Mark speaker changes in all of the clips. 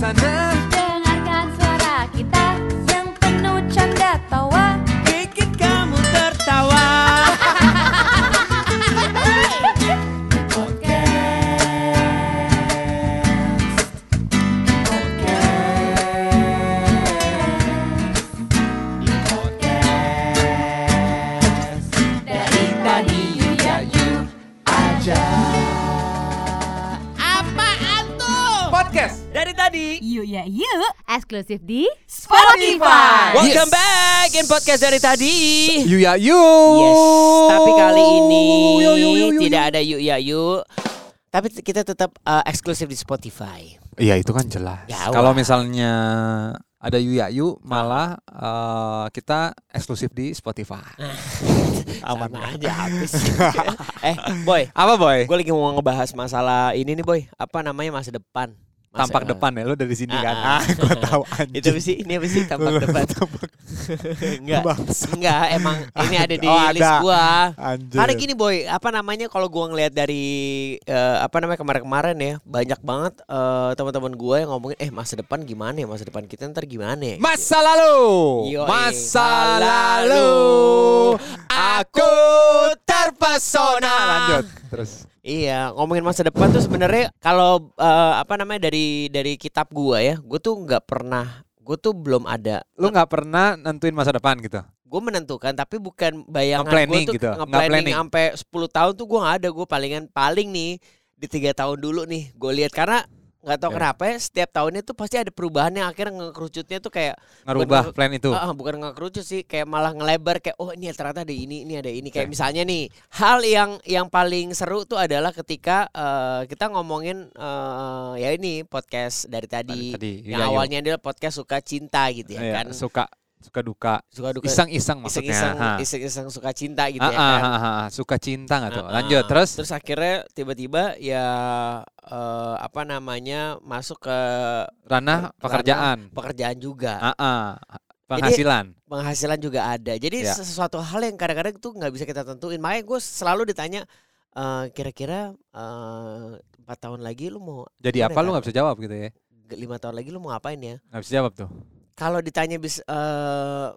Speaker 1: sana
Speaker 2: Tadi Yuk ya yuk. Eksklusif di
Speaker 1: Spotify.
Speaker 3: Welcome back in podcast dari tadi.
Speaker 1: Yu ya yu
Speaker 3: Yes Tapi kali ini
Speaker 1: Yu, yu, yu, yu,
Speaker 3: Tidak
Speaker 1: yu.
Speaker 3: ada yuk ya yuk. Tapi kita tetap uh, eksklusif di Spotify.
Speaker 1: Iya itu kan jelas.
Speaker 3: Jauh
Speaker 1: Kalau misalnya ada Yu ya yu malah eh, kita eksklusif di Spotify. Aman
Speaker 3: Sama. aja habis. Eh boy.
Speaker 1: Apa boy?
Speaker 3: Gue lagi mau ngebahas masalah ini nih boy. Apa namanya masa depan Masa-
Speaker 1: Tampak depan ya, lu dari sini kan?
Speaker 3: Ah, ah.
Speaker 1: Ah, gue tahu anjing.
Speaker 3: Itu sih? Ini apa sih tampak depan? Enggak
Speaker 1: Bangsat.
Speaker 3: Enggak emang ini ada di
Speaker 1: Oh, ada.
Speaker 3: list gua
Speaker 1: Anjir.
Speaker 3: Karena gini boy, apa namanya kalau gua ngelihat dari eh, apa namanya kemarin-kemarin ya, banyak banget eh, teman-teman gua yang ngomongin eh masa depan gimana ya, masa depan kita ntar gimana ya?
Speaker 1: Masa lalu,
Speaker 3: Yoi.
Speaker 1: masa lalu, aku terpesona. Lanjut, terus.
Speaker 3: Iya, ngomongin masa depan tuh sebenarnya kalau eh, apa namanya dari dari kitab gua ya, gua tuh nggak pernah, gua tuh belum ada.
Speaker 1: Lu nggak pernah nentuin masa depan gitu?
Speaker 3: Gue menentukan tapi bukan bayangan gue tuh
Speaker 1: gitu,
Speaker 3: nge-planning
Speaker 1: planning.
Speaker 3: sampai 10 tahun tuh gue nggak ada gue palingan paling nih di tiga tahun dulu nih gue lihat karena nggak tahu
Speaker 1: Oke.
Speaker 3: kenapa ya setiap tahunnya tuh pasti ada perubahan yang akhirnya ngekerucutnya tuh kayak
Speaker 1: Ngerubah
Speaker 3: Bukan-
Speaker 1: plan itu.
Speaker 3: Ah, bukan ngekerucut sih kayak malah ngelebar kayak oh ini ternyata ada ini ini ada ini kayak misalnya nih hal yang yang paling seru tuh adalah ketika eh, kita ngomongin eh, ya ini podcast dari tadi,
Speaker 1: Tadi,
Speaker 3: yang
Speaker 1: iya, iya.
Speaker 3: awalnya adalah podcast suka cinta gitu ya
Speaker 1: Iya,
Speaker 3: kan
Speaker 1: suka suka duka,
Speaker 3: suka duka
Speaker 1: iseng-iseng maksudnya.
Speaker 3: iseng-iseng
Speaker 1: Ha.
Speaker 3: iseng-iseng suka cinta gitu ya
Speaker 1: ah,
Speaker 3: kan.
Speaker 1: ah, ah, ah. suka cinta nggak tuh? Lanjut terus.
Speaker 3: Terus akhirnya tiba-tiba ya eh, apa namanya masuk ke
Speaker 1: ranah
Speaker 3: ranah
Speaker 1: pekerjaan.
Speaker 3: pekerjaan juga.
Speaker 1: Ah, ah. penghasilan.
Speaker 3: Penghasilan juga ada. Jadi
Speaker 1: Ya.
Speaker 3: sesuatu hal yang kadang-kadang tuh nggak bisa kita tentuin. Makanya gue selalu ditanya eh, kira-kira eh, empat tahun lagi lu mau
Speaker 1: Jadi apa
Speaker 3: ya,
Speaker 1: lu nggak bisa jawab gitu ya?
Speaker 3: lima tahun lagi lu mau ngapain ya?
Speaker 1: Nggak bisa jawab tuh.
Speaker 3: Kalau ditanya bis eh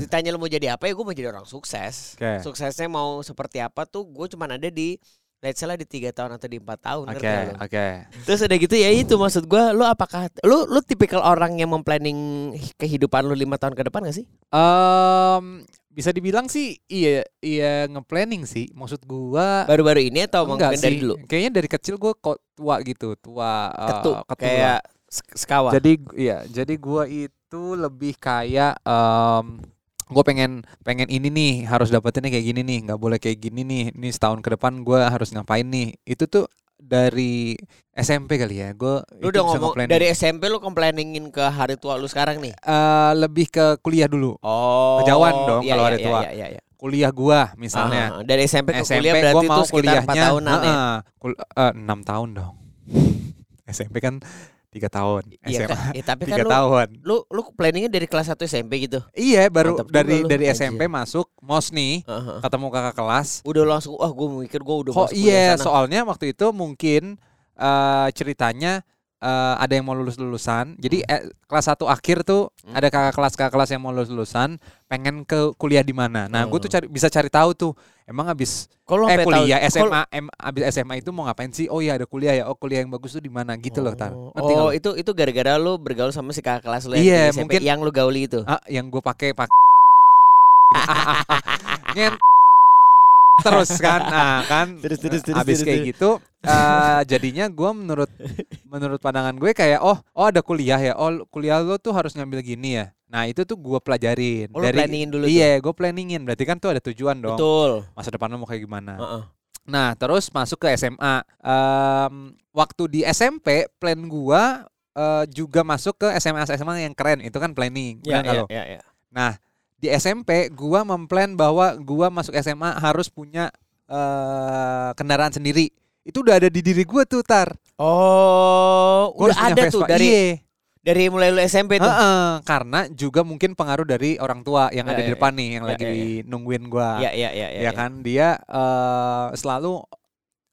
Speaker 3: ditanya lu mau jadi apa ya gue mau jadi orang sukses.
Speaker 1: Oke.
Speaker 3: Suksesnya mau seperti apa tuh gue cuman ada di let's say lah di tiga tahun atau di empat tahun.
Speaker 1: Oke,
Speaker 3: lu?
Speaker 1: oke.
Speaker 3: Terus udah gitu ya itu maksud gua lu apakah lu lu tipikal orang yang memplanning kehidupan lu lima tahun ke depan gak sih?
Speaker 1: Em, bisa dibilang sih iya iya nge-planning sih. Maksud gua
Speaker 3: Baru-baru ini atau
Speaker 1: enggak
Speaker 3: mungkin dari
Speaker 1: sih.
Speaker 3: dulu?
Speaker 1: Kayaknya dari kecil gua kok tua gitu, tua eh,
Speaker 3: Ketuk
Speaker 1: ketua.
Speaker 3: kayak sekawan.
Speaker 1: Jadi iya, jadi gua itu lebih kayak em gue pengen pengen ini nih harus dapetinnya kayak gini nih nggak boleh kayak gini nih ini setahun ke depan gua harus ngapain nih itu tuh dari SMP kali ya gue
Speaker 3: lu udah ngomong dari SMP lu komplainingin ke hari tua lu sekarang nih.
Speaker 1: Eh, lebih ke kuliah dulu
Speaker 3: Oh.
Speaker 1: Kejauhan dong
Speaker 3: iya,
Speaker 1: kalau
Speaker 3: iya,
Speaker 1: hari
Speaker 3: iya,
Speaker 1: tua.
Speaker 3: Iya, iya, iya.
Speaker 1: kuliah gua misalnya
Speaker 3: Ah, dari SMP ke
Speaker 1: SMP
Speaker 3: kuliah berarti
Speaker 1: gua
Speaker 3: itu
Speaker 1: mau
Speaker 3: sekitar 4
Speaker 1: kuliahnya
Speaker 3: tahunan ya.
Speaker 1: heeh, kul- eh, enam tahun dong SMP kan tiga tahun
Speaker 3: Iya
Speaker 1: SMA
Speaker 3: kan, ya, tapi kan
Speaker 1: tiga
Speaker 3: lu,
Speaker 1: tahun
Speaker 3: lu lu planningnya dari kelas 1 SMP gitu.
Speaker 1: iya baru
Speaker 3: Mantap
Speaker 1: dari
Speaker 3: lu,
Speaker 1: dari
Speaker 3: anjir.
Speaker 1: SMP masuk mos nih
Speaker 3: Heeh.
Speaker 1: ketemu kakak kelas
Speaker 3: Udah langsung wah gue mikir gue udah masuk kuliah
Speaker 1: iya
Speaker 3: sana.
Speaker 1: soalnya waktu itu mungkin eh, ceritanya eh, ada yang mau lulus lulusan jadi eh, kelas 1 akhir tuh
Speaker 3: Hmm.
Speaker 1: ada kakak kelas kakak kelas yang mau lulus lulusan pengen ke kuliah di mana nah gue tuh
Speaker 3: Oh.
Speaker 1: cari bisa cari tahu tuh emang habis
Speaker 3: Kok lu
Speaker 1: eh kuliah
Speaker 3: tahu-
Speaker 1: SMA em, abis SMA itu mau ngapain sih? Oh iya ada kuliah ya. Oh kuliah yang bagus tuh di mana? Gitu loh tar.
Speaker 3: Oh, oh itu itu gara-gara lu bergaul sama si kakak kelas lu yang
Speaker 1: Iya,
Speaker 3: SMP
Speaker 1: mungkin-
Speaker 3: yang lu gauli itu.
Speaker 1: ah yang gue pakai pak terus kan? Nah kan
Speaker 3: Terus, terus, terus,
Speaker 1: abis
Speaker 3: terus,
Speaker 1: kayak
Speaker 3: terus.
Speaker 1: gitu eh, jadinya gue menurut menurut pandangan gue kayak oh oh ada kuliah ya. Oh kuliah lo tuh harus ngambil gini ya nah itu tuh gue pelajarin
Speaker 3: Oh, lu planningin dulu
Speaker 1: iya gue planningin berarti kan tuh ada tujuan dong
Speaker 3: Betul.
Speaker 1: masa depan lo mau kayak gimana
Speaker 3: Heeh.
Speaker 1: Nah, terus masuk ke SMA. Em, waktu di SMP, plan gua eh, juga masuk ke SMA SMA yang keren. Itu kan planning.
Speaker 3: Iya,
Speaker 1: benar nggak
Speaker 3: iya,
Speaker 1: lo?
Speaker 3: iya, iya.
Speaker 1: Nah, di SMP gua memplan bahwa gua masuk SMA harus punya eh, kendaraan sendiri. Itu udah ada di diri gua tuh, Tar.
Speaker 3: Oh,
Speaker 1: Gua
Speaker 3: udah ada tuh dari
Speaker 1: Iya.
Speaker 3: Dari mulai lu SMP tuh.
Speaker 1: Heeh, karena juga mungkin pengaruh dari orang tua yang
Speaker 3: Ya,
Speaker 1: ada di
Speaker 3: ya,
Speaker 1: depan nih yang
Speaker 3: Ya,
Speaker 1: lagi
Speaker 3: ya,
Speaker 1: nungguin gua.
Speaker 3: Iya, iya, iya, iya.
Speaker 1: ya kan dia eh, selalu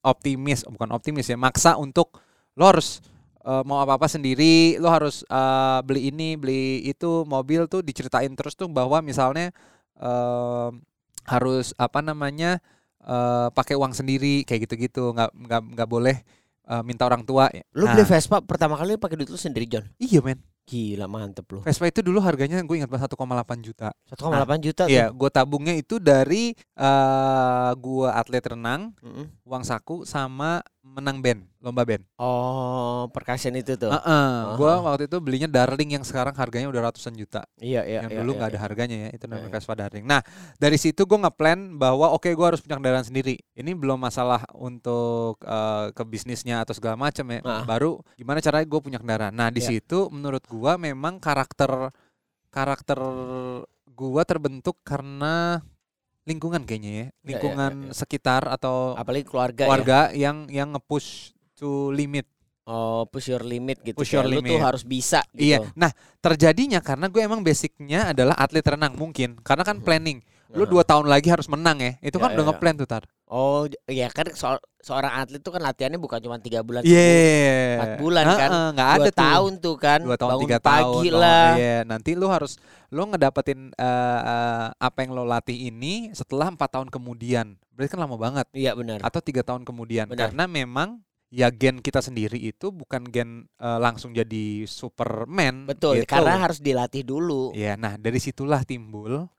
Speaker 1: optimis bukan optimis ya maksa untuk lo harus eh, mau apa-apa sendiri, lo harus eh, beli ini, beli itu, mobil tuh diceritain terus tuh bahwa misalnya em, harus apa namanya eh, pakai uang sendiri kayak gitu-gitu, nggak nggak nggak boleh eh, minta orang tua.
Speaker 3: Lu
Speaker 1: Nah,
Speaker 3: beli Vespa pertama kali pakai duit lu sendiri John.
Speaker 1: Iya men,
Speaker 3: Gila mantep lu.
Speaker 1: Vespa itu dulu harganya gue ingat banget 1,8 juta.
Speaker 3: 1,8 juta tuh.
Speaker 1: Iya, gue tabungnya itu dari eh gue atlet renang,
Speaker 3: Mm-mm.
Speaker 1: uang saku sama menang band, lomba band.
Speaker 3: Oh, percussion itu tuh.
Speaker 1: Heeh, gue
Speaker 3: Aha.
Speaker 1: waktu itu belinya Darling yang sekarang harganya udah ratusan juta.
Speaker 3: Iya, iya,
Speaker 1: yang
Speaker 3: iya,
Speaker 1: dulu
Speaker 3: iya,
Speaker 1: nggak ada
Speaker 3: iya.
Speaker 1: harganya ya, itu namanya
Speaker 3: Iya, iya.
Speaker 1: Vespa Darling. Nah, dari situ gue ngeplan bahwa oke gue harus punya kendaraan sendiri. Ini belum masalah untuk eh, ke bisnisnya atau segala macam ya.
Speaker 3: Ah.
Speaker 1: Baru gimana caranya gue punya kendaraan. Nah, di
Speaker 3: Iya.
Speaker 1: situ menurut gue memang karakter karakter gue terbentuk karena lingkungan kayaknya ya,
Speaker 3: Iya, iya,
Speaker 1: lingkungan
Speaker 3: iya, iya.
Speaker 1: sekitar atau
Speaker 3: Apalagi keluarga, ya.
Speaker 1: keluarga yang yang nge-push to limit.
Speaker 3: Oh, push your limit gitu.
Speaker 1: Push your
Speaker 3: Lu tuh
Speaker 1: limit.
Speaker 3: harus bisa gitu.
Speaker 1: Iya. Nah, terjadinya karena gue emang basicnya adalah atlet renang mungkin. Karena kan planning. Lu dua tahun lagi harus menang ya. Itu
Speaker 3: Ya,
Speaker 1: kan
Speaker 3: ya,
Speaker 1: udah
Speaker 3: ya.
Speaker 1: ngeplan tuh tar.
Speaker 3: Oh, j- ya kan so- seorang atlet tuh kan latihannya bukan cuma tiga bulan,
Speaker 1: Iya.
Speaker 3: seminggu, empat bulan kan.
Speaker 1: Heeh, nggak ada tuh.
Speaker 3: tahun tuh kan.
Speaker 1: Dua tahun,
Speaker 3: bangun
Speaker 1: tiga
Speaker 3: pagi
Speaker 1: tahun.
Speaker 3: lah.
Speaker 1: Iya. Nanti lu harus lu ngedapetin eh, eh, apa yang lo latih ini setelah empat tahun kemudian. Berarti kan lama banget.
Speaker 3: Iya benar.
Speaker 1: Atau tiga tahun kemudian.
Speaker 3: Benar.
Speaker 1: Karena memang ya gen kita sendiri itu bukan gen eh, langsung jadi Superman.
Speaker 3: Betul,
Speaker 1: gitu.
Speaker 3: karena harus dilatih dulu.
Speaker 1: Iya, nah dari situlah timbul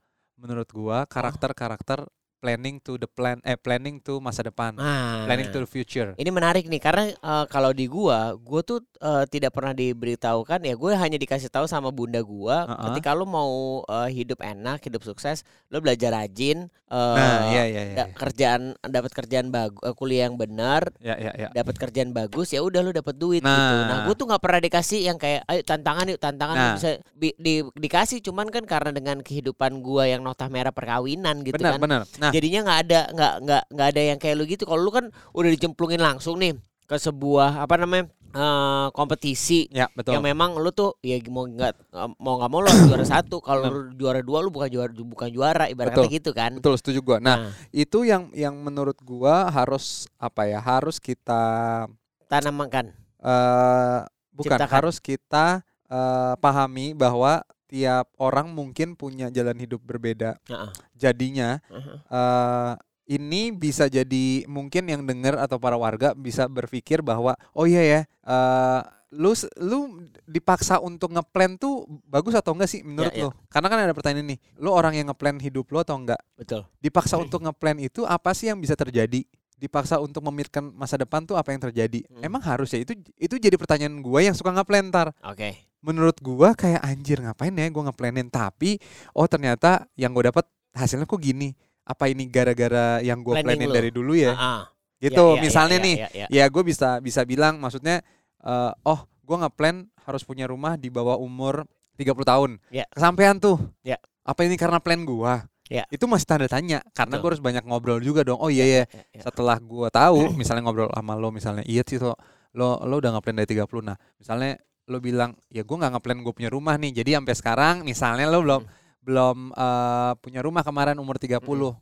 Speaker 1: menurut gua karakter-karakter planning to the plan eh planning to masa depan,
Speaker 3: Nah,
Speaker 1: planning to the future.
Speaker 3: ini menarik nih karena eh, kalau di gua, gua tuh eh, tidak pernah diberitahukan ya gue hanya dikasih tahu sama bunda gua
Speaker 1: Heeh.
Speaker 3: ketika lu mau eh, hidup enak, hidup sukses, lu belajar rajin, eh,
Speaker 1: Nah, iya iya iya.
Speaker 3: da- kerjaan dapat kerjaan bagus, kuliah yang benar,
Speaker 1: Ya ya ya.
Speaker 3: dapat kerjaan bagus ya udah lu dapat duit gitu.
Speaker 1: Nah.
Speaker 3: Nah, gue tuh nggak pernah dikasih yang kayak ayo tantangan yuk tantangan
Speaker 1: Nah.
Speaker 3: bisa bi- di- dikasih cuman kan karena dengan kehidupan gua yang notah merah perkawinan gitu
Speaker 1: Benar
Speaker 3: kan.
Speaker 1: benar. Nah,
Speaker 3: Jadinya nggak ada nggak nggak nggak ada yang kayak lu gitu. Kalau lu kan udah dijemplungin langsung nih ke sebuah apa namanya eh, kompetisi
Speaker 1: ya betul.
Speaker 3: yang memang lu tuh ya mau nggak mau nggak mau lu juara satu. Kalau juara dua lu bukan juara bukan juara ibaratnya
Speaker 1: Betul.
Speaker 3: gitu kan.
Speaker 1: Betul setuju gua. Nah,
Speaker 3: Nah,
Speaker 1: itu yang yang menurut gua harus apa ya? Harus kita
Speaker 3: tanamkan.
Speaker 1: eh bukan
Speaker 3: Ciptakan.
Speaker 1: harus kita eh, pahami bahwa tiap orang mungkin punya jalan hidup berbeda.
Speaker 3: Heeh.
Speaker 1: Jadinya
Speaker 3: Heeh.
Speaker 1: eh ini bisa jadi mungkin yang dengar atau para warga bisa berpikir bahwa oh iya ya eh lu lu dipaksa untuk ngeplan tuh bagus atau enggak sih menurut
Speaker 3: Ya, ya.
Speaker 1: lo? Karena kan ada pertanyaan nih, lu orang yang ngeplan hidup lo atau enggak?
Speaker 3: Betul.
Speaker 1: Dipaksa untuk ngeplan itu apa sih yang bisa terjadi? Dipaksa untuk memikirkan masa depan tuh apa yang terjadi?
Speaker 3: Hmm.
Speaker 1: Emang harus ya itu itu jadi pertanyaan gua yang suka ngeplan ntar.
Speaker 3: Oke.
Speaker 1: Menurut gua kayak anjir ngapain ya gua ngeplanin tapi oh ternyata yang gue dapat hasilnya kok gini. Apa ini gara-gara yang gue
Speaker 3: Planning
Speaker 1: planin
Speaker 3: lu.
Speaker 1: dari dulu ya?
Speaker 3: Ah,
Speaker 1: gitu
Speaker 3: ya, ya,
Speaker 1: misalnya
Speaker 3: ya,
Speaker 1: nih
Speaker 3: ya, ya.
Speaker 1: ya gue bisa bisa bilang maksudnya eh, oh gue ngeplan harus punya rumah di bawah umur 30 tahun
Speaker 3: Ya.
Speaker 1: kesampaian tuh
Speaker 3: Ya.
Speaker 1: apa ini karena plan gua
Speaker 3: Ya.
Speaker 1: itu masih tanda tanya karena gue harus banyak ngobrol juga dong oh iya ya
Speaker 3: Ya, ya.
Speaker 1: setelah gua tahu misalnya ngobrol sama lo misalnya iya sih lo lo lo udah ngeplan dari 30 nah misalnya lo bilang ya gue nggak ngeplan gue punya rumah nih jadi sampai sekarang misalnya lo belum belum eh, punya rumah kemarin umur 30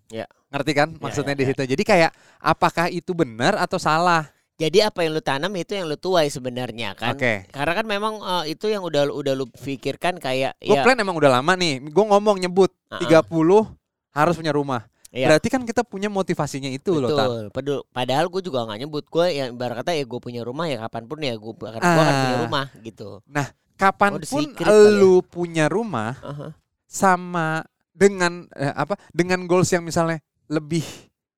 Speaker 3: ya.
Speaker 1: ngerti kan
Speaker 3: Ya,
Speaker 1: maksudnya
Speaker 3: ya,
Speaker 1: di
Speaker 3: ya.
Speaker 1: situ jadi kayak apakah itu benar atau salah
Speaker 3: Jadi apa yang lu tanam itu yang lu tuai sebenarnya kan.
Speaker 1: oke
Speaker 3: Karena kan memang eh, itu yang udah udah lu pikirkan kayak
Speaker 1: Gue
Speaker 3: ya
Speaker 1: plan emang udah lama nih. Gue ngomong nyebut
Speaker 3: Uh-uh.
Speaker 1: 30 harus punya rumah.
Speaker 3: Iya.
Speaker 1: Berarti kan kita punya motivasinya itu loh, Tar.
Speaker 3: Betul. Padahal gue juga nggak nyebut gue yang ibarat kata ya gue punya rumah ya kapan pun ya gue akan gua akan punya
Speaker 1: Ah.
Speaker 3: rumah gitu.
Speaker 1: Kapan
Speaker 3: Oh, the
Speaker 1: pun
Speaker 3: secret kali ya.
Speaker 1: lu punya rumah
Speaker 3: Aha.
Speaker 1: Sama dengan eh, apa? Dengan goals yang misalnya lebih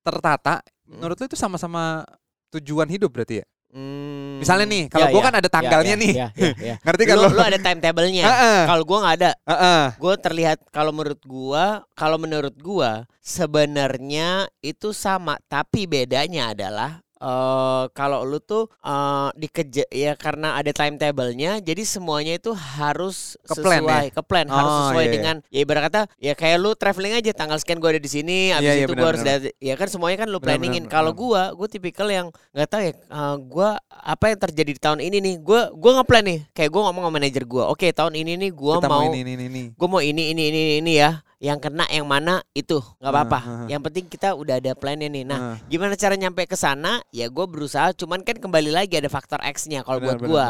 Speaker 1: tertata,
Speaker 3: Hmm.
Speaker 1: menurut lu itu sama-sama tujuan hidup berarti ya?
Speaker 3: Hmm.
Speaker 1: Misalnya nih, kalau
Speaker 3: Ya,
Speaker 1: gua
Speaker 3: ya,
Speaker 1: kan ada tanggalnya
Speaker 3: ya,
Speaker 1: nih.
Speaker 3: Ya, ya, ya.
Speaker 1: Ngerti kan
Speaker 3: lu,
Speaker 1: lo?
Speaker 3: lu ada timetable-nya.
Speaker 1: Heeh,
Speaker 3: Kalau gue nggak ada,
Speaker 1: heeh.
Speaker 3: gue terlihat kalau menurut gua, kalau menurut gua sebenarnya itu sama, tapi bedanya adalah eh kalau lu tuh eh dikeja ya karena ada timetable-nya, jadi semuanya itu harus
Speaker 1: Ke-plan
Speaker 3: sesuai, ke plan, harus
Speaker 1: Oh,
Speaker 3: sesuai
Speaker 1: iya, iya.
Speaker 3: dengan ya ibarat kata ya kayak lu traveling aja tanggal sekian gua ada di sini,
Speaker 1: Iya,
Speaker 3: habis
Speaker 1: iya,
Speaker 3: itu gua harus dari- ya kan semuanya kan lu
Speaker 1: Benar,
Speaker 3: planningin. Kalau gua, gua tipikal yang nggak tahu ya, eh, gua apa yang terjadi di tahun ini nih, gua gua ngeplan nih, kayak gua ngomong sama manajer gua, oke tahun ini nih gua
Speaker 1: Kita
Speaker 3: mau
Speaker 1: ini ini ini.
Speaker 3: gue mau ini ini ini ini ya yang kena yang mana itu nggak apa-apa.
Speaker 1: Ah, ah.
Speaker 3: Yang penting kita udah ada plannya nih. Nah,
Speaker 1: Ah.
Speaker 3: gimana cara nyampe ke sana? Ya gue berusaha. Cuman kan kembali lagi ada faktor X-nya kalau buat gue.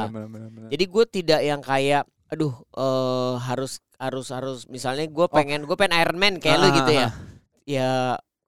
Speaker 3: Jadi gue tidak yang kayak, aduh eh, harus harus harus misalnya gue pengen gue pengen Iron Man kayak lu
Speaker 1: Oh. Ah,
Speaker 3: gitu ya. Ya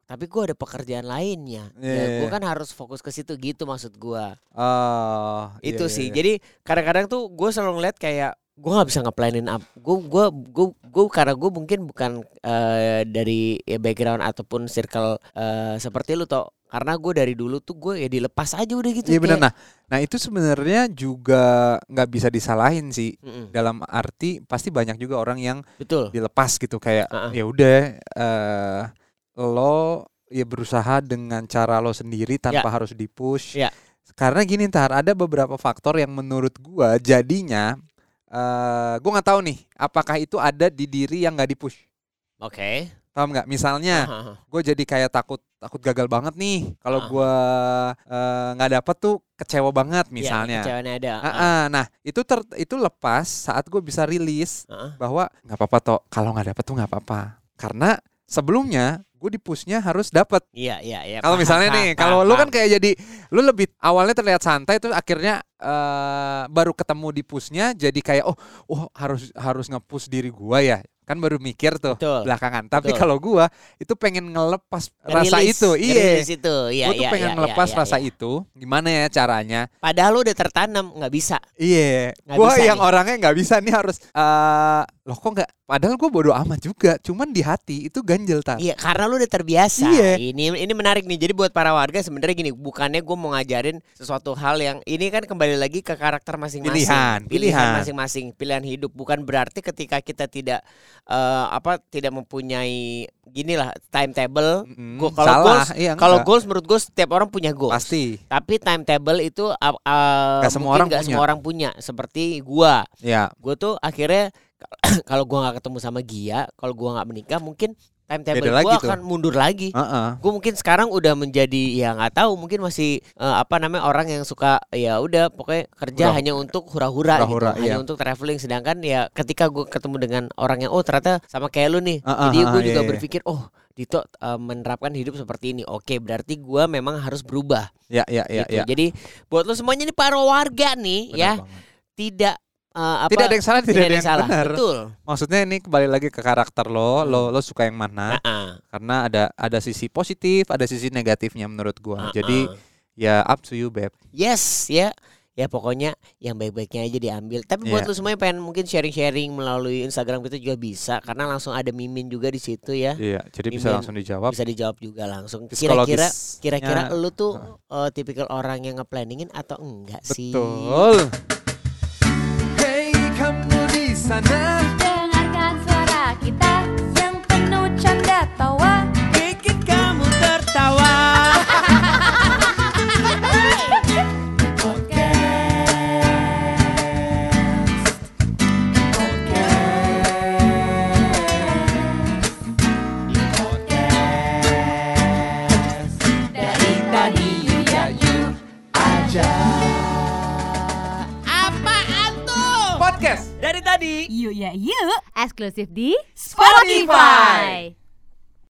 Speaker 3: tapi gue ada pekerjaan lainnya.
Speaker 1: Iya,
Speaker 3: ya, gue
Speaker 1: iya.
Speaker 3: kan harus fokus ke situ gitu maksud gue.
Speaker 1: Oh, iya,
Speaker 3: itu
Speaker 1: iya,
Speaker 3: sih.
Speaker 1: iya.
Speaker 3: Jadi kadang-kadang tuh gue selalu ngeliat kayak gue nggak bisa ngeplanin up. Gue gue gue gue karena gue mungkin bukan eh, dari ya, background ataupun circle eh, seperti lu toh. Karena gue dari dulu tuh gue ya dilepas aja udah gitu.
Speaker 1: Iya benar. Nah, nah itu sebenarnya juga nggak bisa disalahin sih.
Speaker 3: Mm-mm,
Speaker 1: Dalam arti pasti banyak juga orang yang
Speaker 3: betul.
Speaker 1: dilepas gitu kayak
Speaker 3: Ah, ah.
Speaker 1: ya udah eh lo ya berusaha dengan cara lo sendiri tanpa harus dipush.
Speaker 3: Ya.
Speaker 1: Karena gini ntar ada beberapa faktor yang menurut gua jadinya eh gua nggak tahu nih apakah itu ada di diri yang nggak dipush.
Speaker 3: Oke.
Speaker 1: Paham nggak? Misalnya
Speaker 3: ah, ah.
Speaker 1: gue jadi kayak takut takut gagal banget nih kalau
Speaker 3: Ah.
Speaker 1: gua eh, nggak dapet tuh kecewa banget
Speaker 3: Iya,
Speaker 1: misalnya.
Speaker 3: kecewanya ada.
Speaker 1: Ah, ah. nah itu ter itu lepas saat gue bisa rilis
Speaker 3: Ah, ah.
Speaker 1: bahwa nggak apa-apa toh kalau nggak dapet tuh nggak apa-apa karena sebelumnya gue di pushnya harus dapet
Speaker 3: Iya iya iya.
Speaker 1: kalau misalnya
Speaker 3: paham,
Speaker 1: nih kalau lu kan kayak jadi lu lebih awalnya terlihat santai terus akhirnya eh, baru ketemu di pushnya jadi kayak oh oh harus harus nge-push diri gua ya kan baru mikir tuh
Speaker 3: Betul.
Speaker 1: belakangan tapi kalau gua itu pengen ngelepas rasa
Speaker 3: Ngerilis,
Speaker 1: itu iya
Speaker 3: itu. Iya,
Speaker 1: gue tuh
Speaker 3: iya,
Speaker 1: pengen
Speaker 3: iya,
Speaker 1: ngelepas
Speaker 3: iya,
Speaker 1: rasa
Speaker 3: iya.
Speaker 1: itu gimana ya caranya
Speaker 3: Padahal lu udah tertanam nggak bisa.
Speaker 1: Iya,
Speaker 3: Nggak
Speaker 1: gua
Speaker 3: bisa
Speaker 1: yang
Speaker 3: nih.
Speaker 1: orangnya nggak bisa nih harus eh loh kok nggak? Padahal gue bodoh amat juga, cuman di hati itu ganjel tak.
Speaker 3: Iya, karena lu udah terbiasa.
Speaker 1: Iya.
Speaker 3: Ini ini menarik nih. Jadi buat para warga sebenarnya gini, bukannya gue mau ngajarin sesuatu hal yang ini kan kembali lagi ke karakter masing-masing.
Speaker 1: Pilihan, pilihan.
Speaker 3: masing-masing, pilihan hidup. Bukan berarti ketika kita tidak eh, apa tidak mempunyai gini lah timetable.
Speaker 1: Mm-mm,
Speaker 3: Gua- kalau goals,
Speaker 1: iya,
Speaker 3: kalau goals menurut gue setiap orang punya goals.
Speaker 1: pasti.
Speaker 3: Tapi timetable itu uh, uh,
Speaker 1: Nggak semua
Speaker 3: mungkin
Speaker 1: orang
Speaker 3: nggak
Speaker 1: punya.
Speaker 3: semua orang punya. Seperti gua,
Speaker 1: Ya,
Speaker 3: gue tuh akhirnya kalau gua nggak ketemu sama Gia, kalau gua nggak menikah mungkin timetable gua
Speaker 1: tuh.
Speaker 3: akan mundur lagi.
Speaker 1: Heeh.
Speaker 3: Gue mungkin sekarang udah menjadi ya nggak tahu mungkin masih eh, apa namanya orang yang suka ya udah pokoknya kerja
Speaker 1: Hura-
Speaker 3: hanya untuk hura-hura gitu,
Speaker 1: hura-hura,
Speaker 3: hanya
Speaker 1: iya.
Speaker 3: untuk traveling. Sedangkan ya ketika gue ketemu dengan orang yang oh ternyata sama kayak lu nih,
Speaker 1: Ah, ah,
Speaker 3: jadi gue
Speaker 1: iya,
Speaker 3: juga
Speaker 1: iya.
Speaker 3: berpikir oh Dito eh, menerapkan hidup seperti ini. Oke berarti gue memang harus berubah.
Speaker 1: Ya, ya, ya,
Speaker 3: gitu.
Speaker 1: ya.
Speaker 3: Jadi buat lo semuanya nih para warga nih
Speaker 1: Benar
Speaker 3: ya
Speaker 1: banget.
Speaker 3: tidak eh, apa
Speaker 1: Tidak ada yang salah, tidak, ada yang
Speaker 3: salah.
Speaker 1: benar.
Speaker 3: Betul.
Speaker 1: Maksudnya ini kembali lagi ke karakter lo, lo lo suka yang mana?
Speaker 3: Ah,
Speaker 1: Karena ada ada sisi positif, ada sisi negatifnya menurut gua. Jadi
Speaker 3: ah.
Speaker 1: ya up to you, beb.
Speaker 3: Yes, ya. Ya pokoknya yang baik-baiknya aja diambil. Tapi buat
Speaker 1: Iya.
Speaker 3: lu semua yang pengen mungkin sharing-sharing melalui Instagram kita juga bisa karena langsung ada mimin juga di situ ya.
Speaker 1: Iya, jadi bisa
Speaker 3: Mimin.
Speaker 1: langsung dijawab.
Speaker 3: Bisa dijawab juga langsung. Kira-kira kira-kira lu tuh eh, tipikal orang yang nge-planningin atau enggak sih?
Speaker 1: Betul. Sana.
Speaker 2: Dengarkan suara kita Eksklusif di Spotify